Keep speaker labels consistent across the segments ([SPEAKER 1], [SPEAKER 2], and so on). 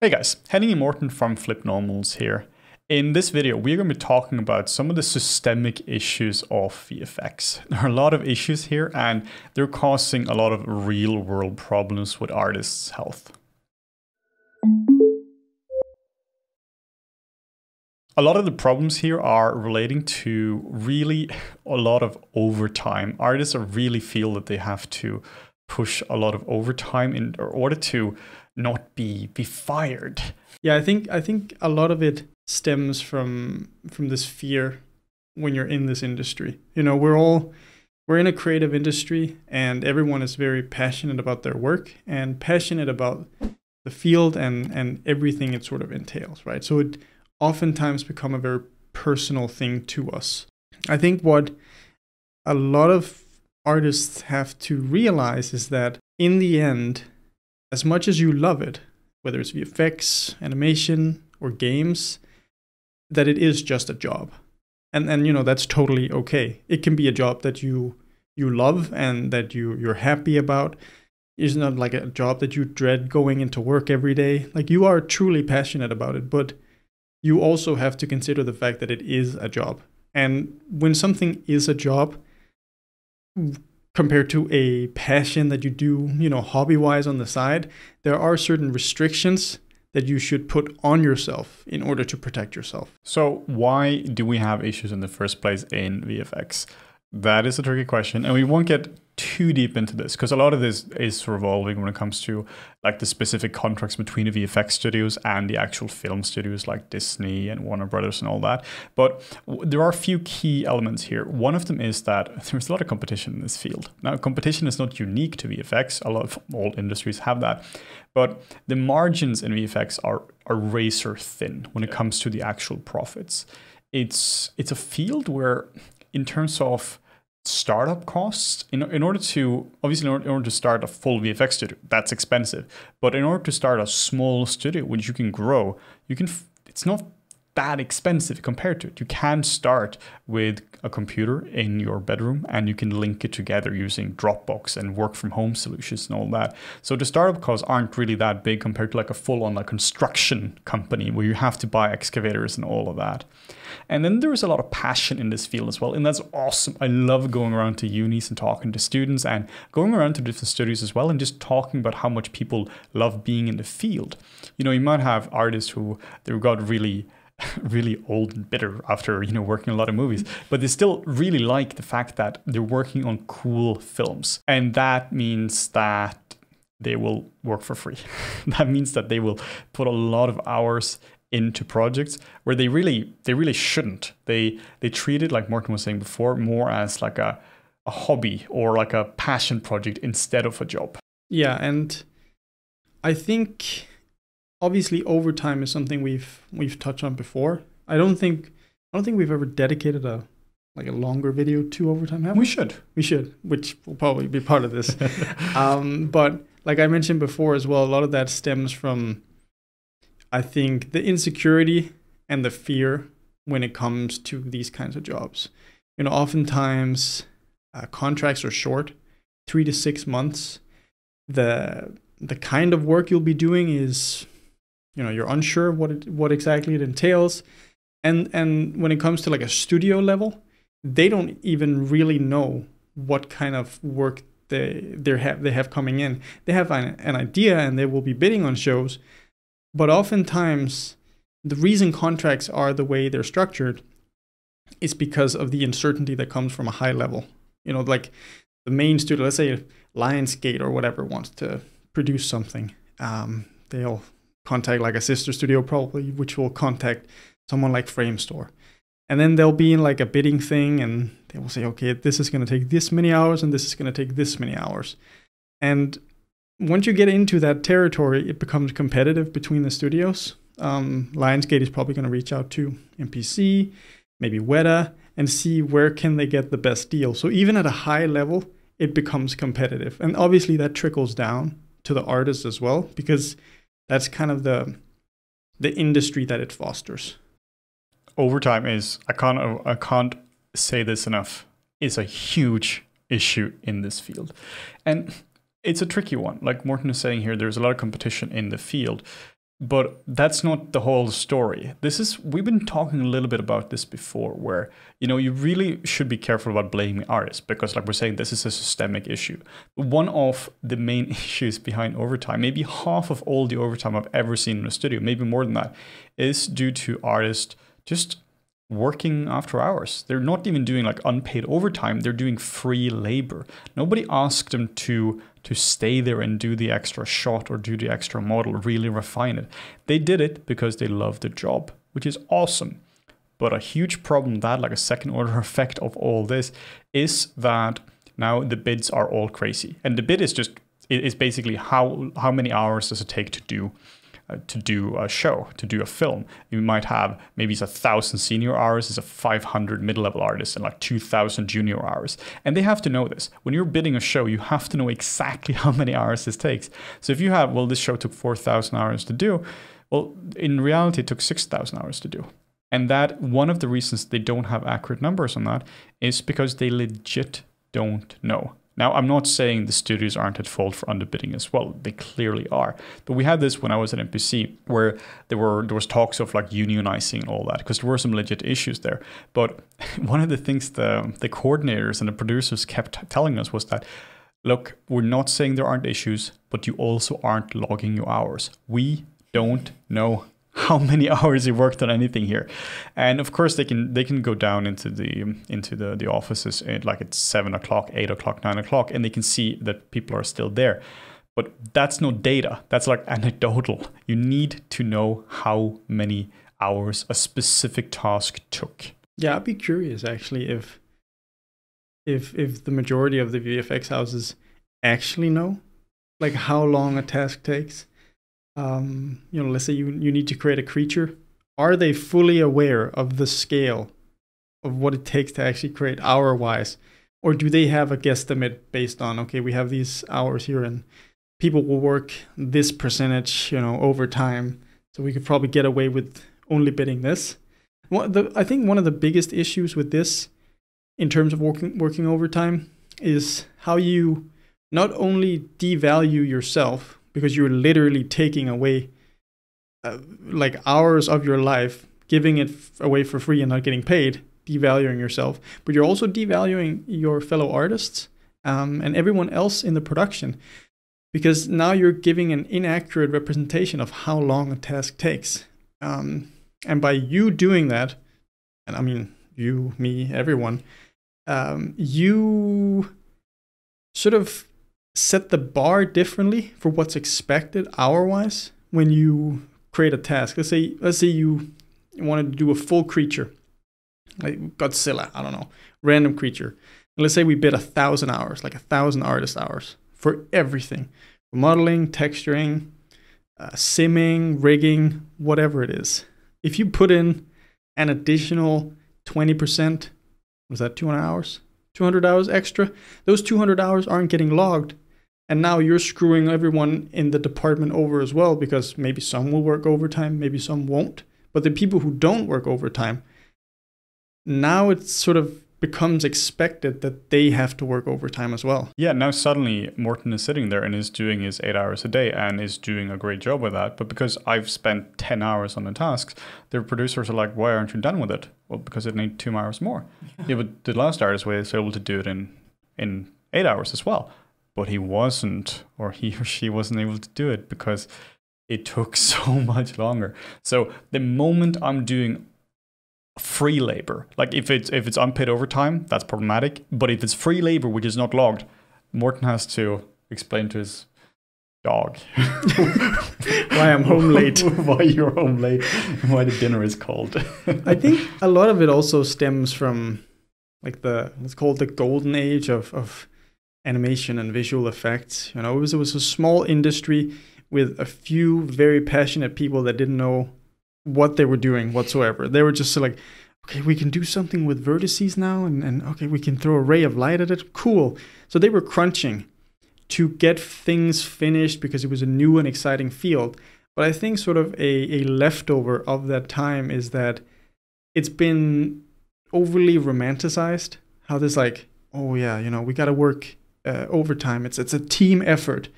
[SPEAKER 1] Hey guys, Henning Morten from Flip Normals here. In this video, we're going to be talking about some of the systemic issues of VFX. There are a lot of issues here and they're causing a lot of real world problems with artists' health. A lot of the problems here are relating to really a lot of overtime. Artists really feel that they have to push a lot of overtime in order to not be be fired.
[SPEAKER 2] Yeah, I think I think a lot of it stems from from this fear when you're in this industry. You know, we're all we're in a creative industry and everyone is very passionate about their work and passionate about the field and and everything it sort of entails, right? So it oftentimes become a very personal thing to us. I think what a lot of artists have to realize is that in the end as much as you love it, whether it's VFX, animation, or games, that it is just a job. And and you know, that's totally okay. It can be a job that you you love and that you you're happy about. It's not like a job that you dread going into work every day. Like you are truly passionate about it, but you also have to consider the fact that it is a job. And when something is a job, compared to a passion that you do, you know, hobby wise on the side, there are certain restrictions that you should put on yourself in order to protect yourself.
[SPEAKER 1] So, why do we have issues in the first place in VFX? That is a tricky question, and we won't get too deep into this because a lot of this is revolving when it comes to like the specific contracts between the VFX studios and the actual film studios like Disney and Warner Brothers and all that. But there are a few key elements here. One of them is that there's a lot of competition in this field. Now, competition is not unique to VFX. A lot of all industries have that, but the margins in VFX are are razor thin when it comes to the actual profits. It's it's a field where in terms of startup costs in, in order to obviously in order, in order, to start a full vfx studio that's expensive but in order to start a small studio which you can grow you can it's not that expensive compared to it. You can start with a computer in your bedroom and you can link it together using Dropbox and work from home solutions and all that. So the startup costs aren't really that big compared to like a full on like construction company where you have to buy excavators and all of that. And then there is a lot of passion in this field as well. And that's awesome. I love going around to unis and talking to students and going around to different studios as well and just talking about how much people love being in the field. You know, you might have artists who they've got really really old and bitter after you know working a lot of movies. But they still really like the fact that they're working on cool films. And that means that they will work for free. That means that they will put a lot of hours into projects where they really they really shouldn't. They they treat it like Morten was saying before more as like a a hobby or like a passion project instead of a job.
[SPEAKER 2] Yeah and i think obviously overtime is something we've we've touched on before. I don't think I don't think we've ever dedicated a like a longer video to overtime.
[SPEAKER 1] Have we? we should.
[SPEAKER 2] We should, which will probably be part of this. um, but like I mentioned before as well, a lot of that stems from I think the insecurity and the fear when it comes to these kinds of jobs. You know, oftentimes uh, contracts are short, three to six months. The the kind of work you'll be doing is you know you're unsure what it, what exactly it entails. And and when it comes to like a studio level they don't even really know what kind of work they they have they have coming in. They have an, an idea and they will be bidding on shows but oftentimes the reason contracts are the way they're structured is because of the uncertainty that comes from a high level. You know like the main studio let's say lionsgate or whatever wants to produce something um, they'll contact like a sister studio probably, which will contact someone like Framestore. And then they'll be in like a bidding thing and they will say, okay, this is going to take this many hours and this is going to take this many hours. And once you get into that territory, it becomes competitive between the studios. Um, Lionsgate is probably going to reach out to MPC, maybe Weta, and see where can they get the best deal. So even at a high level, it becomes competitive. And obviously that trickles down to the artists as well, because that's kind of the the industry that it fosters.
[SPEAKER 1] Overtime is I can't I can't say this enough. Is a huge issue in this field, and it's a tricky one. Like Morten is saying here, there's a lot of competition in the field. But that's not the whole story. This is we've been talking a little bit about this before where you know you really should be careful about blaming artists because like we're saying this is a systemic issue. One of the main issues behind overtime, maybe half of all the overtime I've ever seen in a studio, maybe more than that, is due to artists just working after hours. They're not even doing like unpaid overtime, they're doing free labor. Nobody asked them to to stay there and do the extra shot or do the extra model, really refine it. They did it because they love the job, which is awesome. But a huge problem that, like a second order effect of all this, is that now the bids are all crazy. And the bid is just is basically how how many hours does it take to do Uh, to do a show, to do a film. You might have maybe it's a thousand senior hours, it's a 500 mid-level artists, and like 2,000 junior hours. And they have to know this. When you're bidding a show, you have to know exactly how many hours this takes. So if you have, well, this show took 4,000 hours to do, well, in reality, it took 6,000 hours to do. And that one of the reasons they don't have accurate numbers on that is because they legit don't know. Now, I'm not saying the studios aren't at fault for underbidding as well. They clearly are. But we had this when I was at MPC, where there were there was talks of like unionizing and all that, because there were some legit issues there. But one of the things the the coordinators and the producers kept telling us was that, look, we're not saying there aren't issues, but you also aren't logging your hours. We don't know how many hours he worked on anything here. And of course they can they can go down into the into the the offices at like at seven o'clock eight o'clock nine o'clock and they can see that people are still there. But that's no data. That's like anecdotal. You need to know how many hours a specific task took.
[SPEAKER 2] Yeah i'd be curious actually if if if the majority of the vfx houses actually know like how long a task takes um, you know, let's say you, you need to create a creature, are they fully aware of the scale of what it takes to actually create hour wise? Or do they have a guesstimate based on, okay, we have these hours here and people will work this percentage, you know, over time. So we could probably get away with only bidding this. The, I think one of the biggest issues with this in terms of working, working overtime is how you not only devalue yourself because you're literally taking away uh, like hours of your life, giving it away for free and not getting paid, devaluing yourself. But you're also devaluing your fellow artists um, and everyone else in the production because now you're giving an inaccurate representation of how long a task takes. Um, and by you doing that, and I mean you, me, everyone, um, you sort of set the bar differently for what's expected hour wise when you create a task. Let's say let's say you wanted to do a full creature, like Godzilla, I don't know, random creature. And let's say we bid a thousand hours, like a thousand artist hours for everything, modeling, texturing, uh, simming, rigging, whatever it is. If you put in an additional 20%, was that 200 hours? 200 hours extra, those 200 hours aren't getting logged and now you're screwing everyone in the department over as well because maybe some will work overtime, maybe some won't. But the people who don't work overtime, now it sort of becomes expected that they have to work overtime as well.
[SPEAKER 1] Yeah, now suddenly Morten is sitting there and is doing his eight hours a day and is doing a great job with that. But because I've spent 10 hours on the tasks, the producers are like, why aren't you done with it? Well, because it needs two hours more. yeah, but the last artist was able to do it in, in eight hours as well but he wasn't, or he or she wasn't able to do it because it took so much longer. So the moment I'm doing free labor, like if it's if it's unpaid overtime, that's problematic. But if it's free labor which is not logged, Morten has to explain to his dog
[SPEAKER 2] why I'm home late,
[SPEAKER 1] why you're home late, why the dinner is cold.
[SPEAKER 2] I think a lot of it also stems from like the let's call it the golden age of of animation and visual effects. You know, it was, it was a small industry with a few very passionate people that didn't know what they were doing whatsoever. They were just like, okay, we can do something with vertices now, and, and okay, we can throw a ray of light at it. Cool. So they were crunching to get things finished because it was a new and exciting field. But I think sort of a, a leftover of that time is that it's been overly romanticized. How this like, oh yeah, you know, we got to work uh, overtime. It's it's a team effort.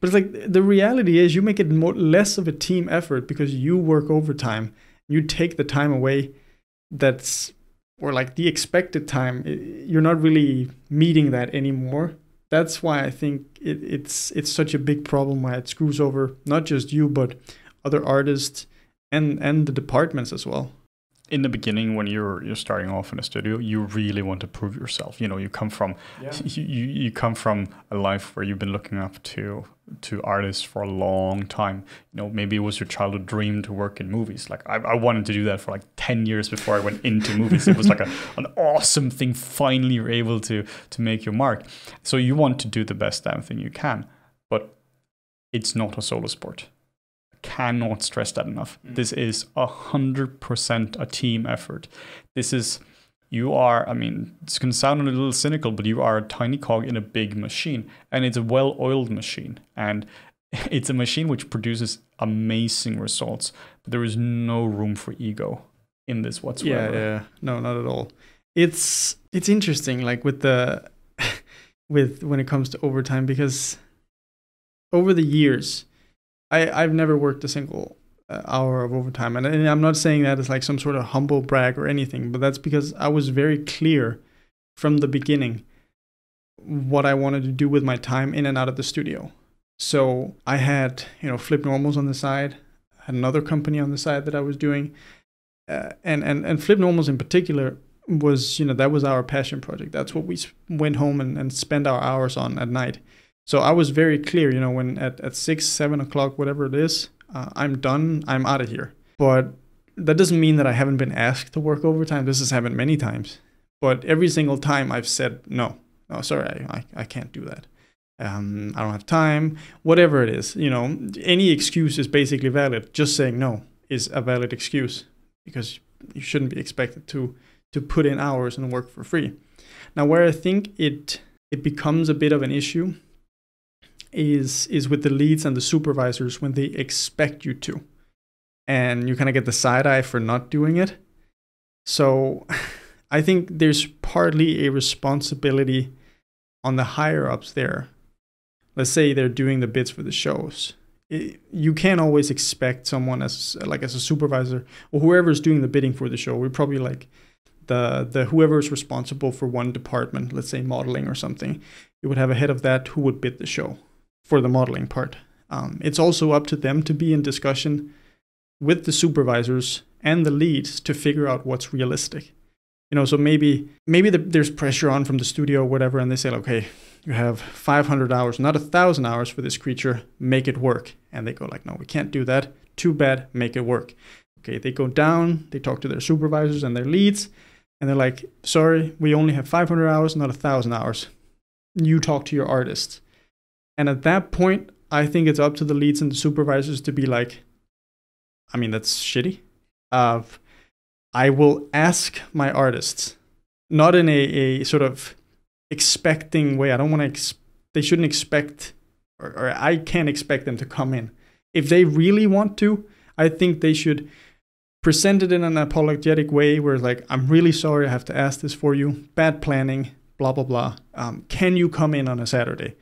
[SPEAKER 2] But it's like the reality is you make it more less of a team effort because you work overtime. You take the time away that's or like the expected time. You're not really meeting that anymore. That's why I think it, it's it's such a big problem why it screws over not just you but other artists and and the departments as well
[SPEAKER 1] in the beginning when you're you're starting off in a studio you really want to prove yourself. You know you come from yeah. you, you come from a life where you've been looking up to to artists for a long time. You know maybe it was your childhood dream to work in movies. Like I, I wanted to do that for like 10 years before i went into movies. It was like a, an awesome thing. Finally you're able to to make your mark. So you want to do the best damn thing you can but it's not a solo sport cannot stress that enough. Mm. This is a hundred percent a team effort. This is you are, I mean, it's gonna sound a little cynical, but you are a tiny cog in a big machine, and it's a well-oiled machine, and it's a machine which produces amazing results. But there is no room for ego in this whatsoever.
[SPEAKER 2] Yeah, yeah, no, not at all. It's it's interesting, like with the with when it comes to overtime, because over the years, I I've never worked a single uh, hour of overtime, and, and I'm not saying that as like some sort of humble brag or anything, but that's because I was very clear from the beginning what I wanted to do with my time in and out of the studio. So I had you know flip normals on the side, had another company on the side that I was doing, uh, and and and flip normals in particular was you know that was our passion project. That's what we went home and, and spent our hours on at night. So I was very clear, you know, when at, at six, seven o'clock, whatever it is, uh, I'm done, I'm out of here. But that doesn't mean that I haven't been asked to work overtime. This has happened many times. But every single time I've said, no, no, sorry, I, I, I can't do that. Um, I don't have time, whatever it is. You know, any excuse is basically valid. Just saying no is a valid excuse because you shouldn't be expected to to put in hours and work for free. Now, where I think it it becomes a bit of an issue is is with the leads and the supervisors when they expect you to. And you kind of get the side eye for not doing it. So i think there's partly a responsibility on the higher ups there. Let's say they're doing the bids for the shows. It, you can't always expect someone as like as a supervisor or whoever's doing the bidding for the show. We're probably like the the whoever is responsible for one department let's say modeling or something. You would have a head of that who would bid the show for the modeling part. Um, it's also up to them to be in discussion with the supervisors and the leads to figure out what's realistic. You know, so maybe maybe the, there's pressure on from the studio or whatever, and they say, okay, you have 500 hours, not a thousand hours for this creature, make it work. And they go like, no, we can't do that. Too bad, make it work. Okay, they go down, they talk to their supervisors and their leads, and they're like, sorry, we only have 500 hours, not a thousand hours. You talk to your artists and at that point, I think it's up to the leads and the supervisors to be like, I mean, that's shitty. Uh, I will ask my artists, not in a, a sort of expecting way. I don't want to, ex- they shouldn't expect, or, or I can't expect them to come in. If they really want to, I think they should present it in an apologetic way where like, I'm really sorry I have to ask this for you. Bad planning, blah, blah, blah. Um, can you come in on a Saturday?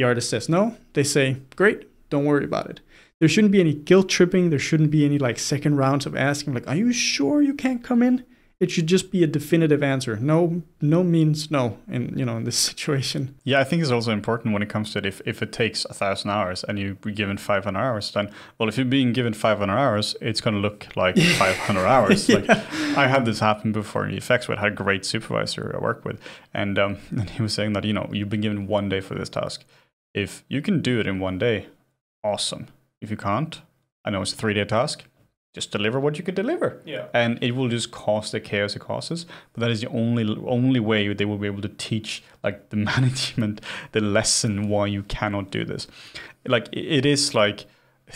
[SPEAKER 2] The artist says no. They say, great, don't worry about it. There shouldn't be any guilt tripping. There shouldn't be any like second rounds of asking, like, are you sure you can't come in? It should just be a definitive answer. No, no means no in you know in this situation.
[SPEAKER 1] Yeah, I think it's also important when it comes to it. If if it takes a thousand hours and you are given five hundred hours, then well, if you're being given five hundred hours, it's going to look like five hundred hours. yeah. Like I had this happen before in the effects. I had a great supervisor I worked with, and um, and he was saying that you know you've been given one day for this task if you can do it in one day, awesome. If you can't, I know it's a three day task, just deliver what you can deliver.
[SPEAKER 2] Yeah.
[SPEAKER 1] And it will just cause the chaos it causes. But that is the only only way they will be able to teach like the management the lesson why you cannot do this. Like it is like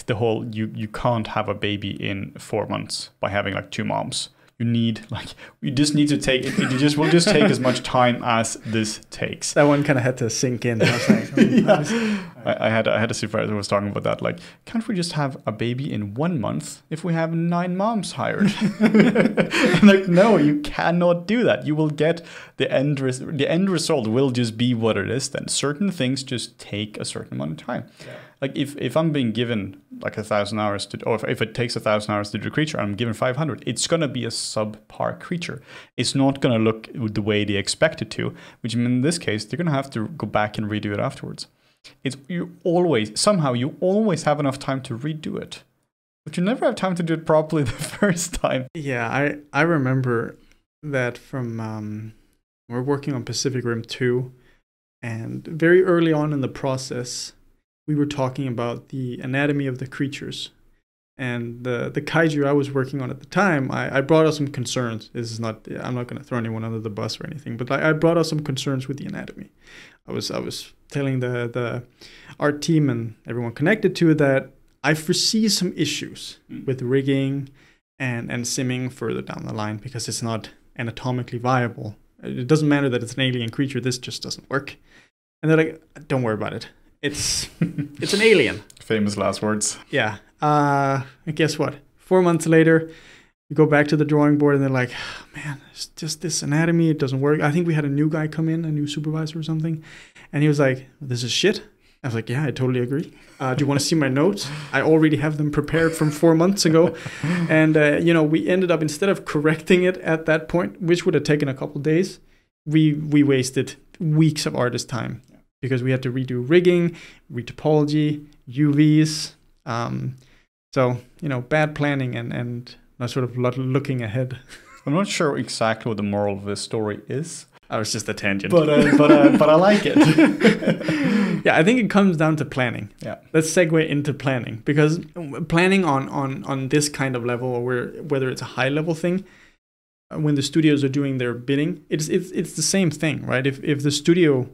[SPEAKER 1] the whole you you can't have a baby in four months by having like two moms you need like you just need to take it, it just will just take as much time as this takes.
[SPEAKER 2] That one kind of had to sink in. I, like, hmm,
[SPEAKER 1] yeah. I, I, had i had a supervisor who was talking about that like can't we just have a baby in one month if we have nine moms hired? Like no you cannot do that. You will get the end res- the end result will just be what it is then. Certain things just take a certain amount of time. Yeah. Like if, if I'm being given like a thousand hours to, or if, if it takes a thousand hours to do the creature, I'm given 500, it's going to be a subpar creature. It's not going to look the way they expect it to, which in this case, they're going to have to go back and redo it afterwards. It's you always, somehow you always have enough time to redo it, but you never have time to do it properly the first time.
[SPEAKER 2] Yeah, I, I remember that from, um, we're working on Pacific Rim 2 and very early on in the process, we were talking about the anatomy of the creatures. And the, the kaiju I was working on at the time, I, I brought up some concerns. This is not, I'm not going to throw anyone under the bus or anything, but I, I brought up some concerns with the anatomy. I was, I was telling the, the art team and everyone connected to it that I foresee some issues mm. with rigging and, and simming further down the line because it's not anatomically viable. It doesn't matter that it's an alien creature, this just doesn't work. And they're like, don't worry about it. It's it's an alien.
[SPEAKER 1] Famous last words.
[SPEAKER 2] Yeah. Uh, and guess what? Four months later, you go back to the drawing board and they're like, oh, man, it's just this anatomy. It doesn't work. I think we had a new guy come in, a new supervisor or something. And he was like, this is shit. I was like, yeah, I totally agree. Uh, do you want to see my notes? I already have them prepared from four months ago. And, uh, you know, we ended up, instead of correcting it at that point, which would have taken a couple days, we, we wasted weeks of artist time because we had to redo rigging, retopology, UVs. Um, so you know, bad planning and and not sort of looking ahead.
[SPEAKER 1] I'm not sure exactly what the moral of this story is.
[SPEAKER 2] I was just a tangent,
[SPEAKER 1] but uh, but uh, but I like it.
[SPEAKER 2] yeah, I think it comes down to planning.
[SPEAKER 1] Yeah,
[SPEAKER 2] let's segue into planning because planning on on on this kind of level, or where whether it's a high level thing, uh, when the studios are doing their bidding, it's it's it's the same thing, right? If if the studio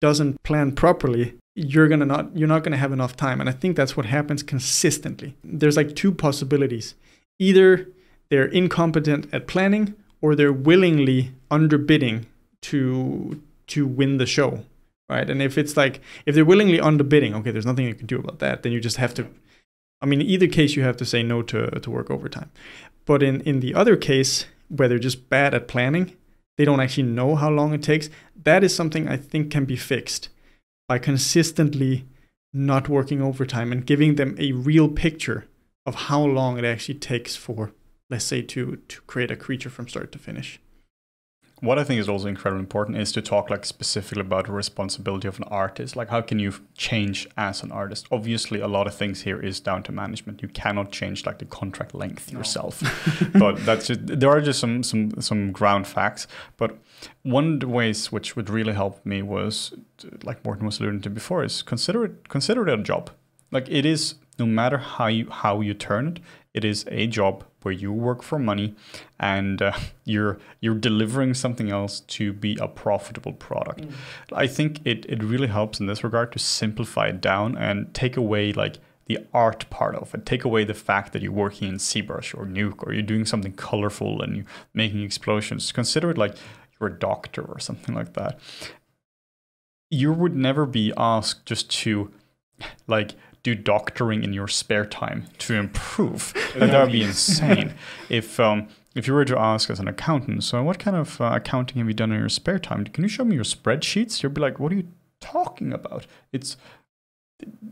[SPEAKER 2] doesn't plan properly, you're gonna not you're not gonna have enough time. And I think that's what happens consistently. There's like two possibilities. Either they're incompetent at planning or they're willingly underbidding to to win the show. Right. And if it's like if they're willingly underbidding, okay, there's nothing you can do about that. Then you just have to I mean, in either case you have to say no to, to work overtime. But in, in the other case, where they're just bad at planning, they don't actually know how long it takes. That is something I think can be fixed by consistently not working overtime and giving them a real picture of how long it actually takes for, let's say, to, to create a creature from start to finish
[SPEAKER 1] what I think is also incredibly important is to talk like specifically about the responsibility of an artist. Like how can you change as an artist? Obviously, a lot of things here is down to management. You cannot change like the contract length no. yourself. but that's just, there are just some some some ground facts. But one of the ways which would really help me was, like Morten was alluding to before, is consider it consider it a job. Like it is no matter how you how you turn it, it is a job where you work for money and uh, you're you're delivering something else to be a profitable product. Mm. I think it it really helps in this regard to simplify it down and take away like the art part of it. Take away the fact that you're working in ZBrush or Nuke or you're doing something colorful and you're making explosions. Consider it like you're a doctor or something like that. You would never be asked just to like do doctoring in your spare time to improve. that would be insane. If um, if you were to ask as an accountant, so what kind of uh, accounting have you done in your spare time? Can you show me your spreadsheets? You'll be like, what are you talking about? It's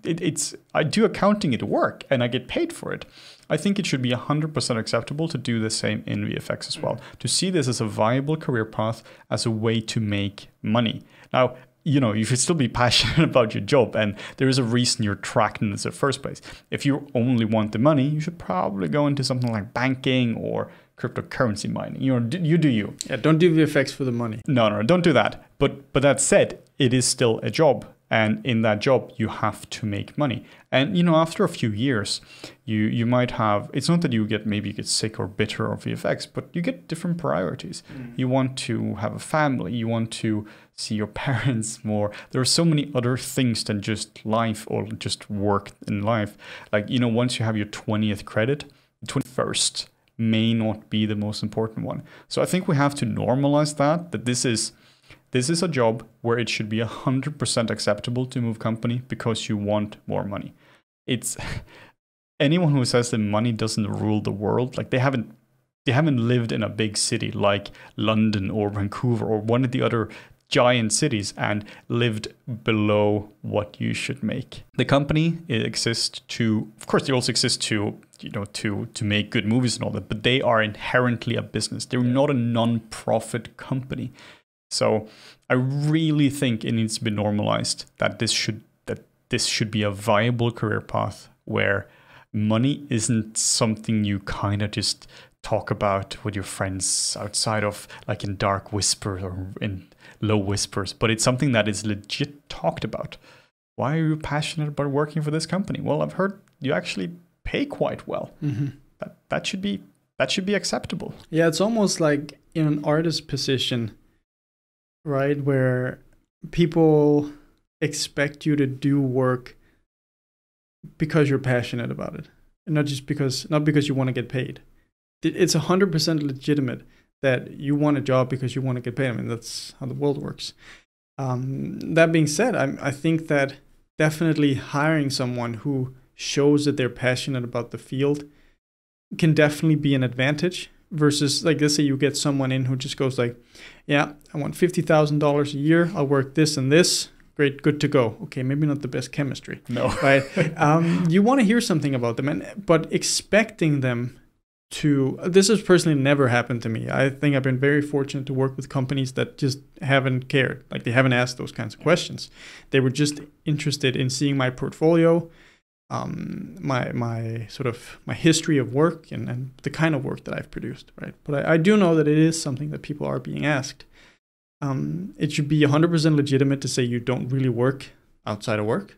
[SPEAKER 1] it, it's I do accounting at work and I get paid for it. I think it should be 100% acceptable to do the same in VFX as well. To see this as a viable career path, as a way to make money. Now, you know, you should still be passionate about your job, and there is a reason you're tracked in the first place. If you only want the money, you should probably go into something like banking or cryptocurrency mining. You know, you do you.
[SPEAKER 2] Yeah, don't do VFX for the money.
[SPEAKER 1] No, no, don't do that. But but that said, it is still a job, and in that job you have to make money and you know after a few years you you might have it's not that you get maybe you get sick or bitter of vfx but you get different priorities mm. you want to have a family you want to see your parents more. There are so many other things than just life or just work in life. Like you know once you have your 20th credit the 21st may not be the most important one. So i think we have to normalize that that this is this is a job where it should be 100% acceptable to move company because you want more money. It's anyone who says that money doesn't rule the world, like they haven't they haven't lived in a big city like London or Vancouver or one of the other giant cities and lived below what you should make. The company exists to, of course, they also exist to, you know, to to make good movies and all that, but they are inherently a business. They're not a non-profit company. So I really think it needs to be normalized that this should that this should be a viable career path where money isn't something you kind of just talk about with your friends outside of like in dark whispers or in low whispers, but it's something that is legit talked about. Why are you passionate about working for this company? Well, I've heard you actually pay quite well.
[SPEAKER 2] Mm-hmm.
[SPEAKER 1] That that should be that should be acceptable.
[SPEAKER 2] Yeah, it's almost like in an artist position, right, where people expect you to do work because you're passionate about it, and not just because not because you want to get paid. It's hundred percent legitimate that you want a job because you want to get paid. I mean, that's how the world works. Um, that being said, I, I think that definitely hiring someone who shows that they're passionate about the field can definitely be an advantage versus like let's say you get someone in who just goes like yeah i want $50000 a year i'll work this and this great good to go okay maybe not the best chemistry
[SPEAKER 1] No.
[SPEAKER 2] right um, you want to hear something about them and but expecting them to this has personally never happened to me i think i've been very fortunate to work with companies that just haven't cared like they haven't asked those kinds of questions they were just interested in seeing my portfolio um, my my sort of my history of work and, and the kind of work that I've produced, right? But I, I do know that it is something that people are being asked. Um, it should be 100% legitimate to say you don't really work outside of work,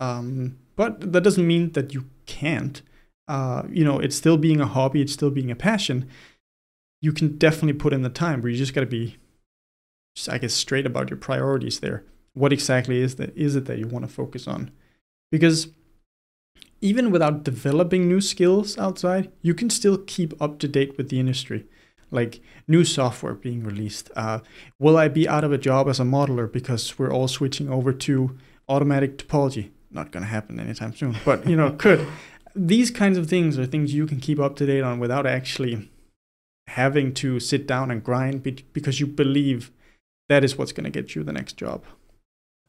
[SPEAKER 2] um, but that doesn't mean that you can't. Uh, you know, it's still being a hobby, it's still being a passion. You can definitely put in the time, but you just got to be, I guess, straight about your priorities there. What exactly is that is it that you want to focus on? Because even without developing new skills outside, you can still keep up to date with the industry. Like new software being released. Uh, will I be out of a job as a modeler because we're all switching over to automatic topology? Not going to happen anytime soon, but you know, could. These kinds of things are things you can keep up to date on without actually having to sit down and grind because you believe that is what's going to get you the next job.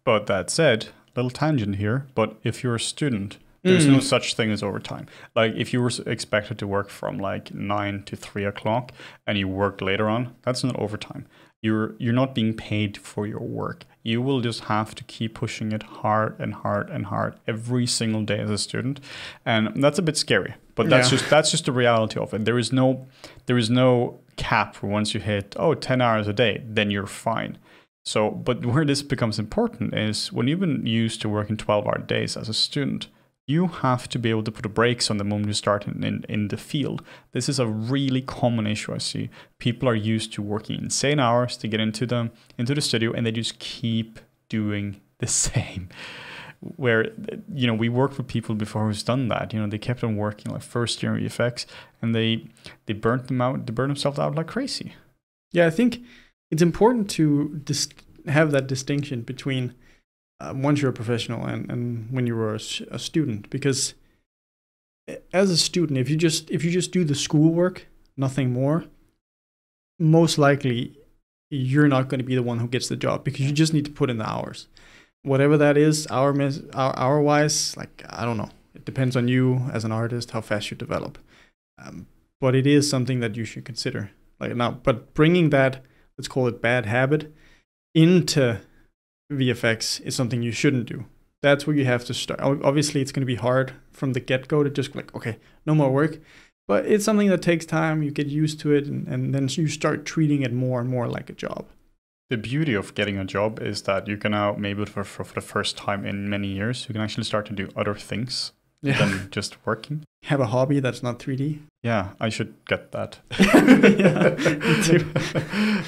[SPEAKER 1] But that said, little tangent here, but if you're a student there's mm. no such thing as overtime. Like if you were expected to work from like nine to three o'clock and you work later on, that's not overtime. You're you're not being paid for your work. You will just have to keep pushing it hard and hard and hard every single day as a student, and that's a bit scary. But that's yeah. just that's just the reality of it. There is no there is no cap for once you hit oh 10 hours a day, then you're fine. So, but where this becomes important is when you've been used to working 12 hour days as a student, you have to be able to put the brakes on the moment you start in, in, in, the field. This is a really common issue I see. People are used to working insane hours to get into the into the studio and they just keep doing the same. Where you know we worked with people before who's done that. You know they kept on working like first year VFX and they they burnt them out. They burned themselves out like crazy.
[SPEAKER 2] Yeah, I think it's important to dis- have that distinction between once you're a professional and, and when you were a, a, student because as a student if you just if you just do the schoolwork nothing more most likely you're not going to be the one who gets the job because you just need to put in the hours. Whatever that is hour hour, hour wise like i don't know. It depends on you as an artist how fast you develop. Um, but it is something that you should consider. Like now but bringing that let's call it bad habit into VFX is something you shouldn't do. That's where you have to start. Obviously, it's going to be hard from the get go to just like, okay, no more work. But it's something that takes time. You get used to it, and, and then you start treating it more and more like a job.
[SPEAKER 1] The beauty of getting a job is that you can now, maybe for, for, for the first time in many years, you can actually start to do other things yeah. than just working.
[SPEAKER 2] Have a hobby that's not 3D.
[SPEAKER 1] Yeah, I should get that. yeah,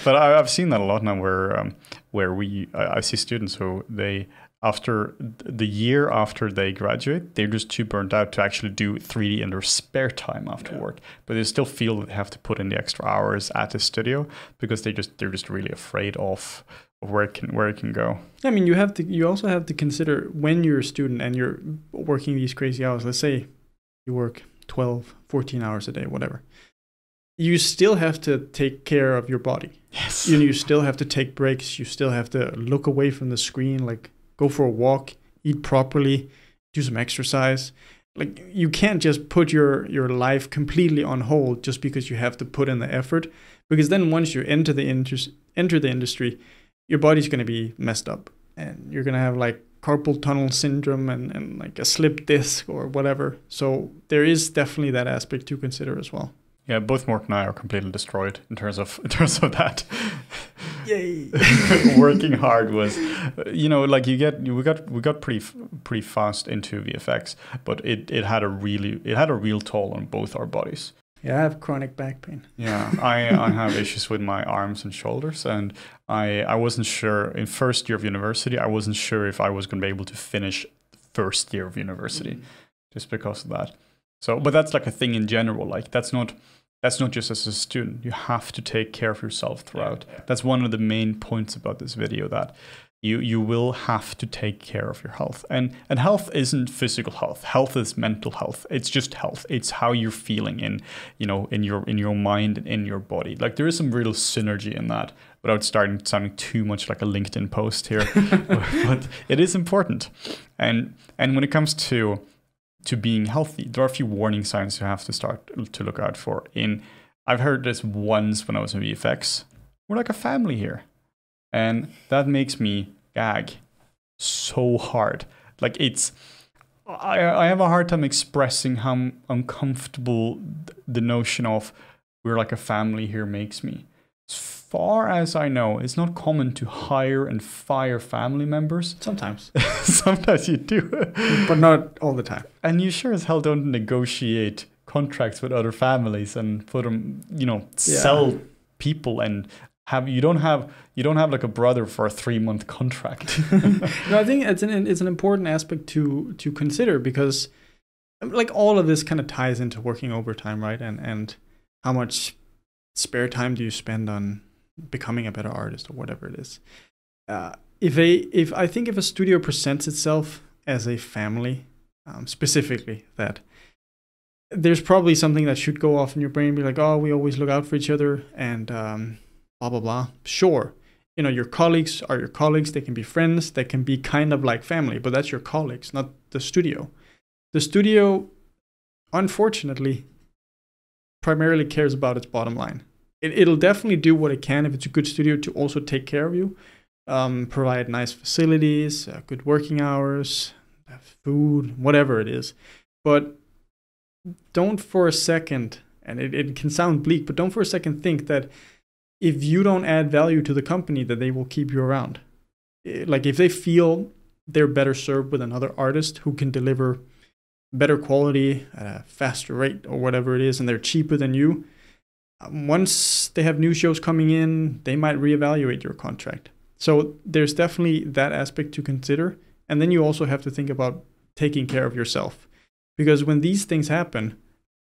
[SPEAKER 1] but I, have seen that a lot now, where um, where we I, I see students who they after the year after they graduate, they're just too burnt out to actually do 3D in their spare time after yeah. work. But they still feel that they have to put in the extra hours at the studio because they just they're just really afraid of where it can where it can go.
[SPEAKER 2] I mean, you have to you also have to consider when you're a student and you're working these crazy hours. Let's say you work 12, 14 hours a day, whatever. you still have to take care of your body.
[SPEAKER 1] Yes.
[SPEAKER 2] You, you still have to take breaks. You still have to look away from the screen, like go for a walk, eat properly, do some exercise. Like you can't just put your your life completely on hold just because you have to put in the effort. Because then once you enter the enter the industry, your body's going to be messed up, and you're going to have like carpal tunnel syndrome and, and like a slip disc or whatever. So there is definitely that aspect to consider as well.
[SPEAKER 1] Yeah, both Mork and I are completely destroyed in terms of in terms of that.
[SPEAKER 2] Yay!
[SPEAKER 1] Working hard was, you know, like you get we got we got pretty pretty fast into VFX, but it it had a really it had a real toll on both our bodies.
[SPEAKER 2] Yeah, I have chronic back pain.
[SPEAKER 1] Yeah, I I have issues with my arms and shoulders, and I I wasn't sure in first year of university I wasn't sure if I was going to be able to finish first year of university, mm. just because of that. So, but that's like a thing in general. Like that's not that's not just as a student. You have to take care of yourself throughout. Yeah, yeah. That's one of the main points about this video that you you will have to take care of your health. And and health isn't physical health. Health is mental health. It's just health. It's how you're feeling in, you know, in your in your mind and in your body. Like there is some real synergy in that without starting sounding too much like a LinkedIn post here. but it is important. And and when it comes to to being healthy, there are a few warning signs you have to start to look out for. In I've heard this once when I was in VFX. We're like a family here, and that makes me gag so hard. Like it's, I I have a hard time expressing how uncomfortable the notion of we're like a family here makes me far as I know, it's not common to hire and fire family members.
[SPEAKER 2] Sometimes.
[SPEAKER 1] Sometimes you do.
[SPEAKER 2] but not all the time.
[SPEAKER 1] And you sure as hell don't negotiate contracts with other families and put them, you know, yeah. sell people and have you don't have you don't have like a brother for a three month contract.
[SPEAKER 2] no, I think it's an it's an important aspect to to consider because like all of this kind of ties into working overtime, right? And and how much spare time do you spend on becoming a better artist or whatever it is. Uh, if a if I think if a studio presents itself as a family, um, specifically that there's probably something that should go off in your brain, be like, oh, we always look out for each other and um, blah blah blah. Sure, you know your colleagues are your colleagues. They can be friends. They can be kind of like family, but that's your colleagues, not the studio. The studio, unfortunately, primarily cares about its bottom line it, will definitely do what it can if it's a good studio to also take care of you, um, provide nice facilities, uh, good working hours, food, whatever it is. But don't for a second, and it, it can sound bleak, but don't for a second think that if you don't add value to the company, that they will keep you around. Like if they feel they're better served with another artist who can deliver better quality at a faster rate or whatever it is, and they're cheaper than you, once they have new shows coming in, they might reevaluate your contract. So there's definitely that aspect to consider. And then you also have to think about taking care of yourself. Because when these things happen,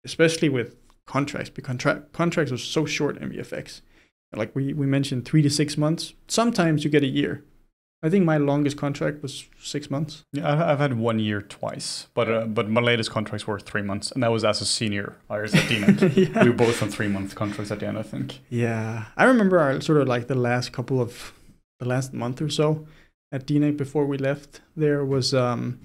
[SPEAKER 2] especially with contracts, because contra- contracts are so short in VFX, like we, we mentioned, three to six months, sometimes you get a year. I think my longest contract was six months.
[SPEAKER 1] Yeah, I've had one year twice, but uh, but my latest contracts were three months, and that was as a senior Iris at DNEG. yeah. We were both on three month contracts at the end, I think.
[SPEAKER 2] Yeah, I remember our sort of like the last couple of the last month or so at DNEG before we left. There was, um,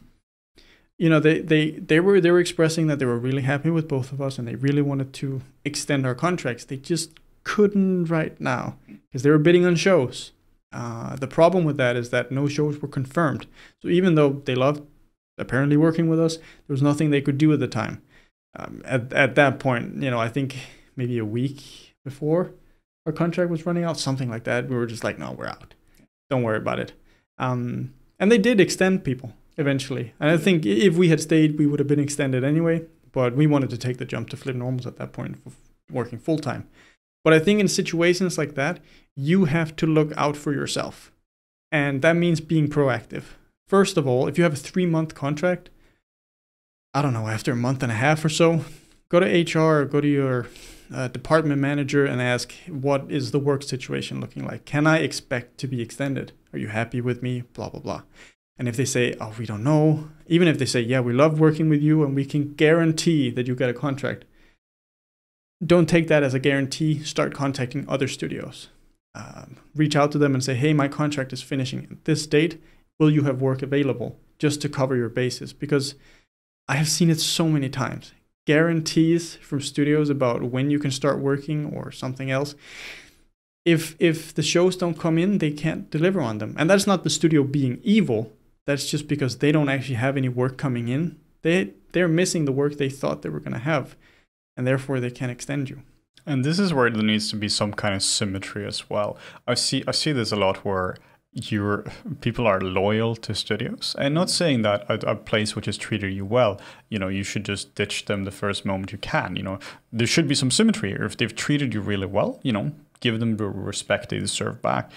[SPEAKER 2] you know, they they they were they were expressing that they were really happy with both of us, and they really wanted to extend our contracts. They just couldn't right now because they were bidding on shows uh, the problem with that is that no shows were confirmed. So even though they loved apparently working with us, there was nothing they could do at the time. Um, at at that point, you know, I think maybe a week before our contract was running out, something like that, we were just like, no, we're out. Don't worry about it. Um, and they did extend people eventually. And I think if we had stayed, we would have been extended anyway. But we wanted to take the jump to flip normals at that point, working full time. But I think in situations like that, you have to look out for yourself. And that means being proactive. First of all, if you have a three month contract, I don't know, after a month and a half or so, go to HR or go to your uh, department manager and ask, what is the work situation looking like? Can I expect to be extended? Are you happy with me? Blah, blah, blah. And if they say, oh, we don't know, even if they say, yeah, we love working with you and we can guarantee that you get a contract, don't take that as a guarantee. Start contacting other studios. Um, reach out to them and say, hey, my contract is finishing at this date. Will you have work available just to cover your bases? Because I have seen it so many times. Guarantees from studios about when you can start working or something else. If if the shows don't come in, they can't deliver on them. And that's not the studio being evil. That's just because they don't actually have any work coming in. They they're missing the work they thought they were going to have and therefore they can extend you.
[SPEAKER 1] And this is where there needs to be some kind of symmetry as well. I see I see this a lot where your people are loyal to studios and not saying that a, a, place which has treated you well you know you should just ditch them the first moment you can you know there should be some symmetry if they've treated you really well you know give them the respect they deserve back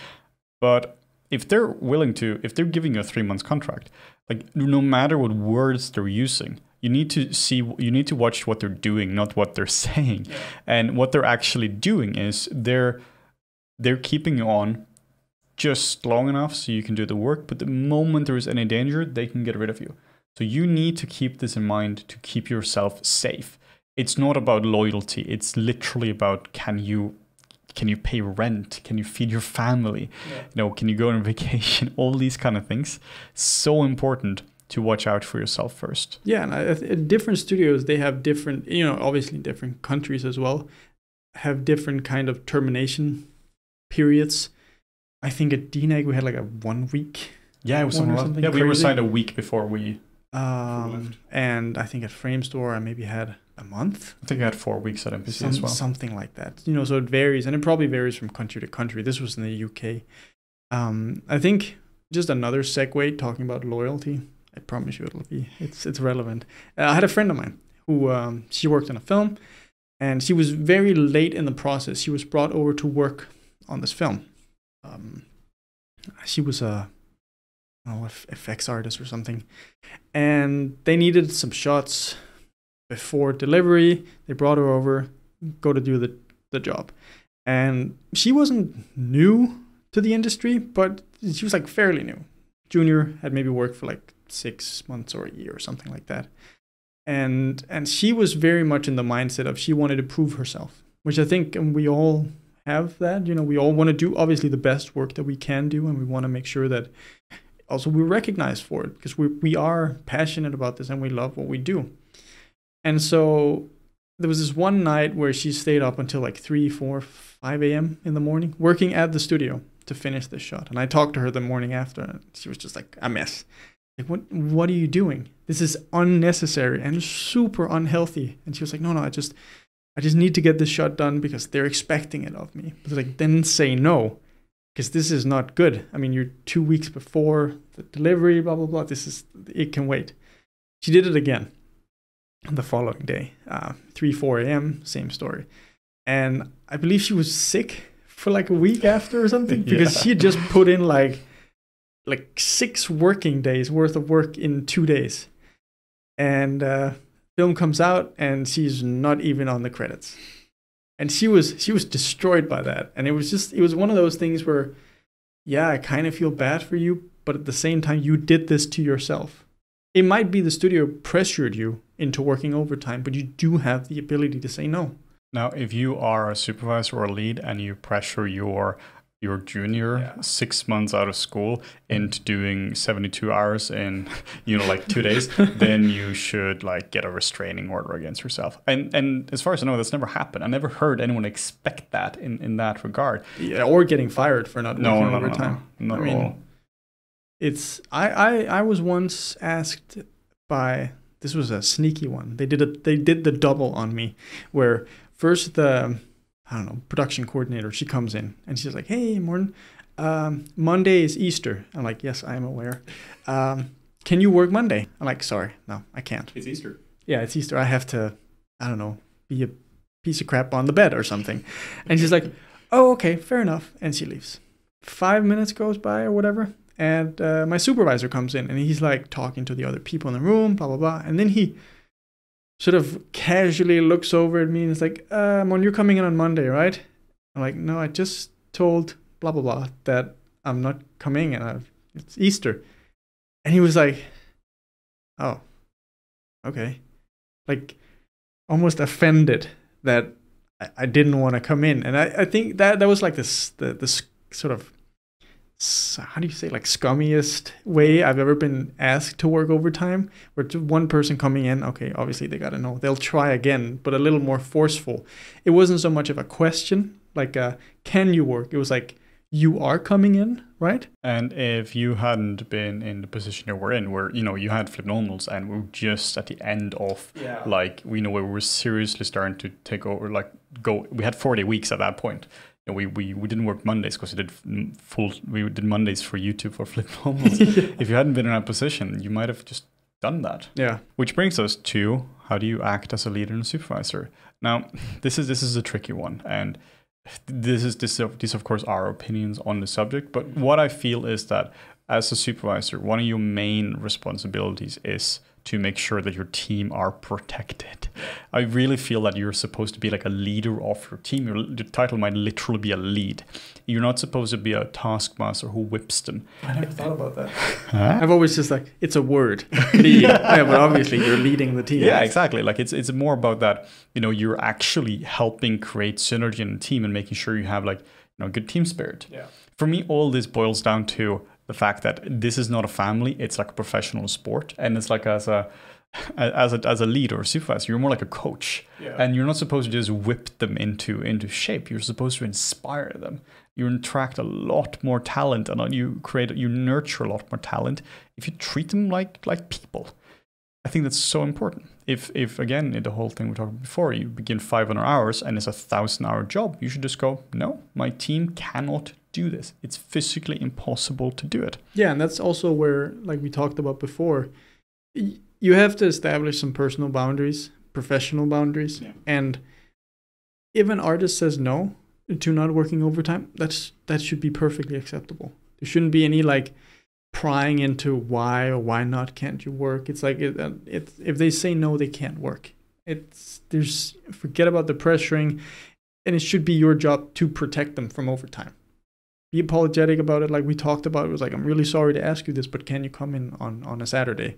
[SPEAKER 1] but if they're willing to if they're giving you a three months contract like no matter what words they're using you need to see you need to watch what they're doing not what they're saying. Yeah. and what they're actually doing is they're they're keeping you on just long enough so you can do the work but the moment there is any danger they can get rid of you. So you need to keep this in mind to keep yourself safe. It's not about loyalty. It's literally about can you can you pay rent? Can you feed your family? Yeah. you know can you go on vacation? All these kind of things. So important to watch out for yourself first.
[SPEAKER 2] Yeah, and I, different studios they have different, you know, obviously different countries as well have different kind of termination periods. I think at DNEG we had like a one week.
[SPEAKER 1] Yeah, it was something. something yeah, crazy. we were signed a week before we.
[SPEAKER 2] Um, and I think at Framestore I maybe had a month.
[SPEAKER 1] I think I had four weeks at MPC Some, as well.
[SPEAKER 2] Something like that. You know, so it varies, and it probably varies from country to country. This was in the UK. Um, I think just another segue talking about loyalty. I promise you it'll be it's it's relevant. Uh, I had a friend of mine who um, she worked on a film, and she was very late in the process. She was brought over to work on this film. Um, she was a know, effects artist or something, and they needed some shots before delivery. They brought her over, go to do the the job, and she wasn't new to the industry, but she was like fairly new. Junior had maybe worked for like six months or a year or something like that. And and she was very much in the mindset of she wanted to prove herself, which I think we all have that. You know, we all want to do obviously the best work that we can do, and we want to make sure that also we're recognized for it because we we are passionate about this and we love what we do. And so there was this one night where she stayed up until like 3, 4, 5 a.m. in the morning working at the studio to finish this shot. And I talked to her the morning after, and she was just like a mess. Like, what, what are you doing? This is unnecessary and super unhealthy. And she was like, no, no, I just, I just need to get this shot done because they're expecting it of me. But like, then say no, because this is not good. I mean, you're two weeks before the delivery, blah, blah, blah. This is, it can wait. She did it again the following day, uh, 3, 4 a.m., same story. And I believe she was sick for like a week after or something because yeah. she just put in like like six working days worth of work in two days. And uh, film comes out and she's not even on the credits. And she was she was destroyed by that. And it was just it was one of those things where, yeah, I kind of feel bad for you, but at the same time you did this to yourself. It might be the studio pressured you into working overtime, but you do have the ability to say no.
[SPEAKER 1] Now, if you are a supervisor or a lead and you pressure your your junior yeah. six months out of school into doing 72 hours in you know like two days then you should like get a restraining order against yourself. And and as far as i know that's never happened. I never heard anyone expect that in in that regard.
[SPEAKER 2] Yeah or getting fired for not no, working no, overtime. no, no, no, I mean, it's I, I i was once asked by this was a sneaky one. They did a they did the double on me where first the I don't know, production coordinator. She comes in and she's like, "Hey, Morten, um, Monday is Easter." I'm like, "Yes, I am aware. Um, can you work Monday?" I'm like, "Sorry, no, I can't."
[SPEAKER 1] It's Easter.
[SPEAKER 2] Yeah, it's Easter. I have to, I don't know, be a piece of crap on the bed or something. And she's like, "Oh, okay, fair enough," and she leaves. Five minutes goes by or whatever, and uh, my supervisor comes in and he's like talking to the other people in the room, blah blah blah, and then he sort of casually looks over at me and is like, uh, Mon, you're coming in on Monday, right? I'm like, no, I just told blah, blah, blah that I'm not coming and I've, it's Easter. And he was like, oh, okay. Like almost offended that I, I didn't want to come in, and I, I think that that was like this the this sort of how do you say like scummiest way I've ever been asked to work overtime. Where to one person coming in, okay, obviously they gotta know they'll try again, but a little more forceful. It wasn't so much of a question like uh, can you work? It was like you are coming in, right?
[SPEAKER 1] And if you hadn't been in the position you were in, where you know you had flip normals, and we are just at the end of
[SPEAKER 2] Yeah.
[SPEAKER 1] like we know where we were seriously starting to take over, like go. We had forty weeks at that point. You know, we, we we didn't work Mondays because we did full. We did Mondays for YouTube for flip normals. If you hadn't been in that position, you might have just done that.
[SPEAKER 2] Yeah.
[SPEAKER 1] Which brings us to how do you act as a leader and supervisor? Now, this is this is a tricky one, and this is this of- these of course are opinions on the subject. But what I feel is that as a supervisor, one of your main responsibilities is to make sure that your team are protected. I really feel that you're supposed to be like a leader of your team. Your, your title might literally be a lead. You're not supposed to be a taskmaster who whips them.
[SPEAKER 2] I never thought about that. I've always just like it's a word. Lead. yeah, but obviously you're leading the team.
[SPEAKER 1] Yeah, exactly. Like it's it's more about that. You know, you're actually helping create synergy in the team and making sure you have like you know good team spirit.
[SPEAKER 2] Yeah.
[SPEAKER 1] For me, all this boils down to the fact that this is not a family; it's like a professional sport, and it's like as a as a as a leader or supervisor, you're more like a coach,
[SPEAKER 2] Yeah.
[SPEAKER 1] and you're not supposed to just whip them into into shape. You're supposed to inspire them. You attract a lot more talent, and you create you nurture a lot more talent if you treat them like like people. I think that's so important. If if again in the whole thing we talked about before, you begin 500 hours and it's a thousand hour job, you should just go, no, my team cannot do this. It's physically impossible to do it.
[SPEAKER 2] Yeah, and that's also where, like we talked about before, y- you have to establish some personal boundaries, professional boundaries,
[SPEAKER 1] Yeah.
[SPEAKER 2] and if an artist says no to not working overtime, that's that should be perfectly acceptable. There shouldn't be any like prying into why or why not can't you work. It's like it, um, it's if they say no, they can't work. It's there's forget about the pressuring, and it should be your job to protect them from overtime be apologetic about it like we talked about it was like i'm really sorry to ask you this but can you come in on on a saturday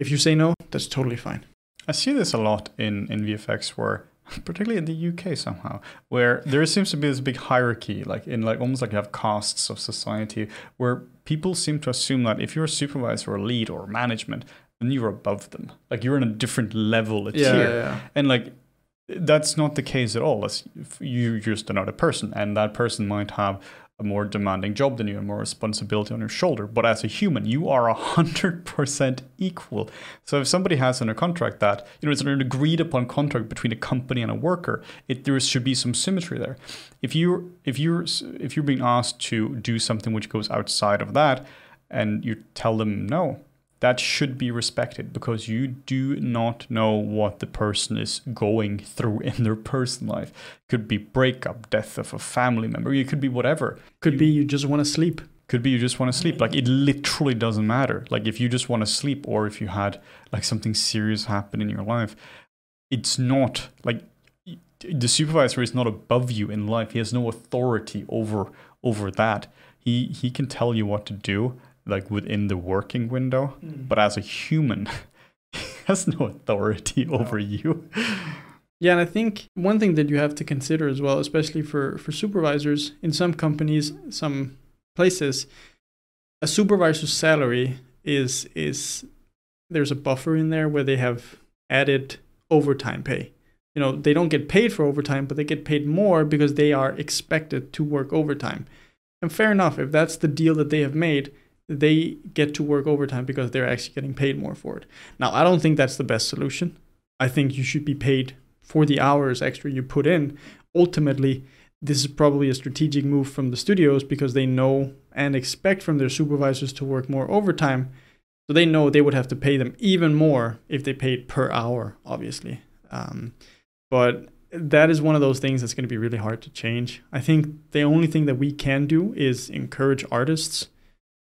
[SPEAKER 2] if you say no that's totally fine
[SPEAKER 1] I see this a lot in, in VFX where particularly in the UK somehow, where there seems to be this big hierarchy, like in like almost like you have castes of society, where people seem to assume that if you're a supervisor or lead or management, then you're above them. Like you're in a different level, a tier. And like that's not the case at all. As you're just another person, and that person might have a more demanding job than you and more responsibility on your shoulder. But as a human, you are a hundred percent equal. So if somebody has in a contract that you know it's an agreed upon contract between a company and a worker, it there should be some symmetry there. If you if you're if you're being asked to do something which goes outside of that, and you tell them no, that should be respected because you do not know what the person is going through in their personal life. Could be breakup, death of a family member, it could be whatever.
[SPEAKER 2] could be you just want to sleep
[SPEAKER 1] Could be you just want to sleep. Like it literally doesn't matter. Like if you just want to sleep or if you had like something serious happen in your life, it's not like the supervisor is not above you in life. He has no authority over over that. He he can tell you what to do like within the working window, hmm. but as a human, he has no authority over you.
[SPEAKER 2] Yeah, and I think one thing that you have to consider as well, especially for, for supervisors in some companies, some places, a supervisor's salary is is there's a buffer in there where they have added overtime pay. You know, they don't get paid for overtime, but they get paid more because they are expected to work overtime. And fair enough, if that's the deal that they have made, they get to work overtime because they're actually getting paid more for it. Now, I don't think that's the best solution. I think you should be paid for the hours extra you put in. Ultimately, this is probably a strategic move from the studios because they know and expect from their supervisors to work more overtime. So they know they would have to pay them even more if they paid per hour, obviously. Um, but that is one of those things that's going to be really hard to change. I think the only thing that we can do is encourage artists,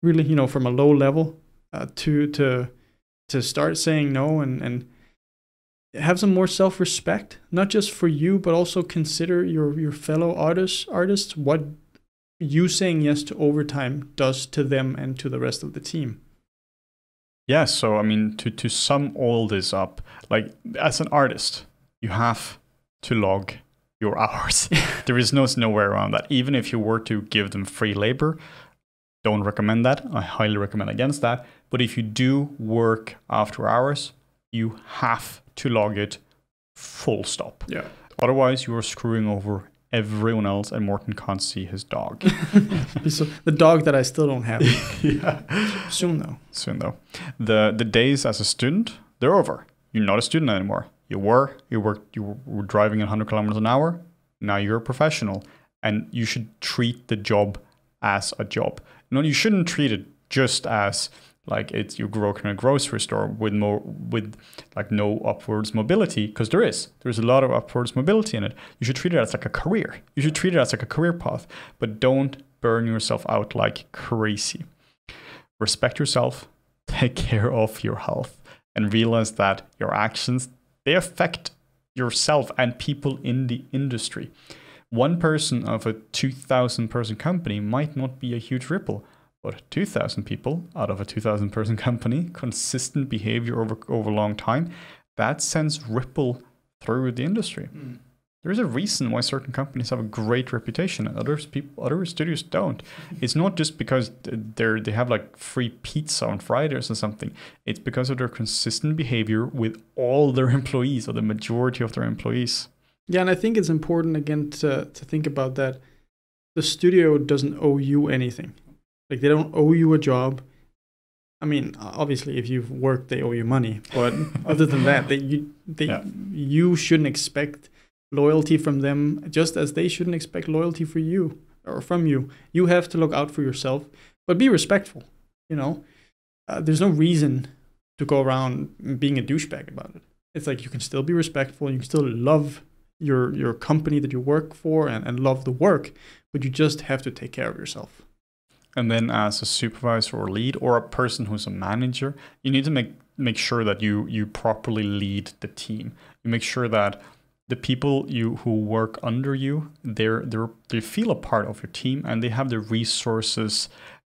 [SPEAKER 2] really, you know, from a low level, uh, to to to start saying no and and have some more self-respect, not just for you, but also consider your your fellow artists artists what you saying yes to overtime does to them and to the rest of the team.
[SPEAKER 1] Yeah, so I mean to to sum all this up, like as an artist, you have to log your hours. there is no nowhere around that. Even if you were to give them free labor, don't recommend that. I highly recommend against that. But if you do work after hours, you have to log it full stop.
[SPEAKER 2] Yeah.
[SPEAKER 1] Otherwise, you are screwing over everyone else, and Morten can't see his dog.
[SPEAKER 2] so the dog that I still don't have.
[SPEAKER 1] yeah.
[SPEAKER 2] Soon though.
[SPEAKER 1] Soon though, the the days as a student they're over. You're not a student anymore. You were you were you were driving 100 kilometers an hour. Now you're a professional, and you should treat the job as a job. No, you shouldn't treat it just as like it's you work in a grocery store with more with like no upwards mobility because there is. There's a lot of upwards mobility in it. You should treat it as like a career. You should treat it as like a career path but don't burn yourself out like crazy. Respect yourself take care of your health and realize that your actions they affect yourself and people in the industry one person of a 2000 person company might not be a huge ripple but 2,000 people out of a 2,000 person company, consistent behavior over, over a long time, that sends ripple through the industry. Mm. There is a reason why certain companies have a great reputation and others people other studios don't. It's not just because they're they have like free pizza on Fridays or something. It's because of their consistent behavior with all their employees or the majority of their employees.
[SPEAKER 2] Yeah, and I think it's important again to to think about that the studio doesn't owe you anything. Like they don't owe you a job. I mean, obviously, if you've worked, they owe you money. But other than that, they you they yeah. you shouldn't expect loyalty from them, just as they shouldn't expect loyalty for you or from you. You have to look out for yourself, but be respectful. You know, uh, there's no reason to go around being a douchebag about it. It's like you can still be respectful. You can still love your your company that you work for and, and love the work, but you just have to take care of yourself.
[SPEAKER 1] And then as a supervisor or lead or a person who's a manager, you need to make make sure that you you properly lead the team. You make sure that the people you who work under you, they're they're they feel a part of your team and they have the resources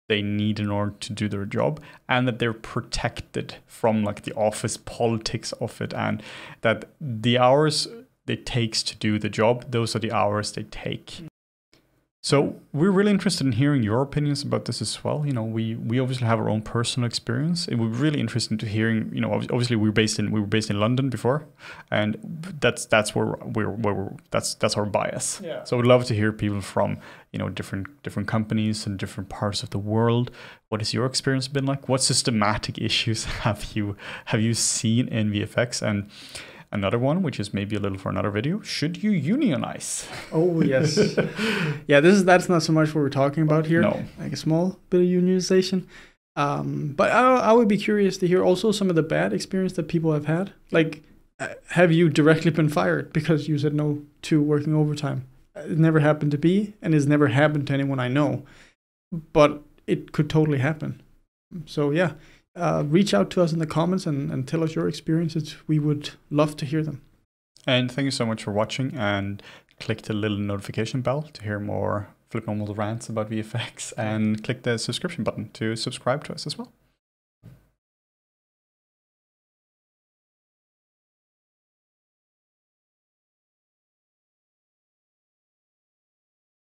[SPEAKER 1] they need in order to do their job and that they're protected from like the office politics of it and that the hours it takes to do the job, those are the hours they take. So we're really interested in hearing your opinions about this as well. You know, we we obviously have our own personal experience. It would be really interesting to hearing. You know, obviously we were based in we were based in London before, and that's that's where we're where we're that's that's our bias.
[SPEAKER 2] Yeah.
[SPEAKER 1] So we'd love to hear people from you know different different companies and different parts of the world. What has your experience been like? What systematic issues have you have you seen in VFX and Another one, which is maybe a little for another video, should you unionize?
[SPEAKER 2] Oh yes, yeah. This is that's not so much what we're talking about here.
[SPEAKER 1] No,
[SPEAKER 2] like a small bit of unionization. Um, but I, I would be curious to hear also some of the bad experience that people have had. Like, uh, have you directly been fired because you said no to working overtime? It never happened to be, and it's never happened to anyone I know. But it could totally happen. So yeah, uh, reach out to us in the comments and, and tell us your experiences. We would love to hear them.
[SPEAKER 1] And thank you so much for watching and click the little notification bell to hear more flip normal rants about VFX and click the subscription button to subscribe to us as well.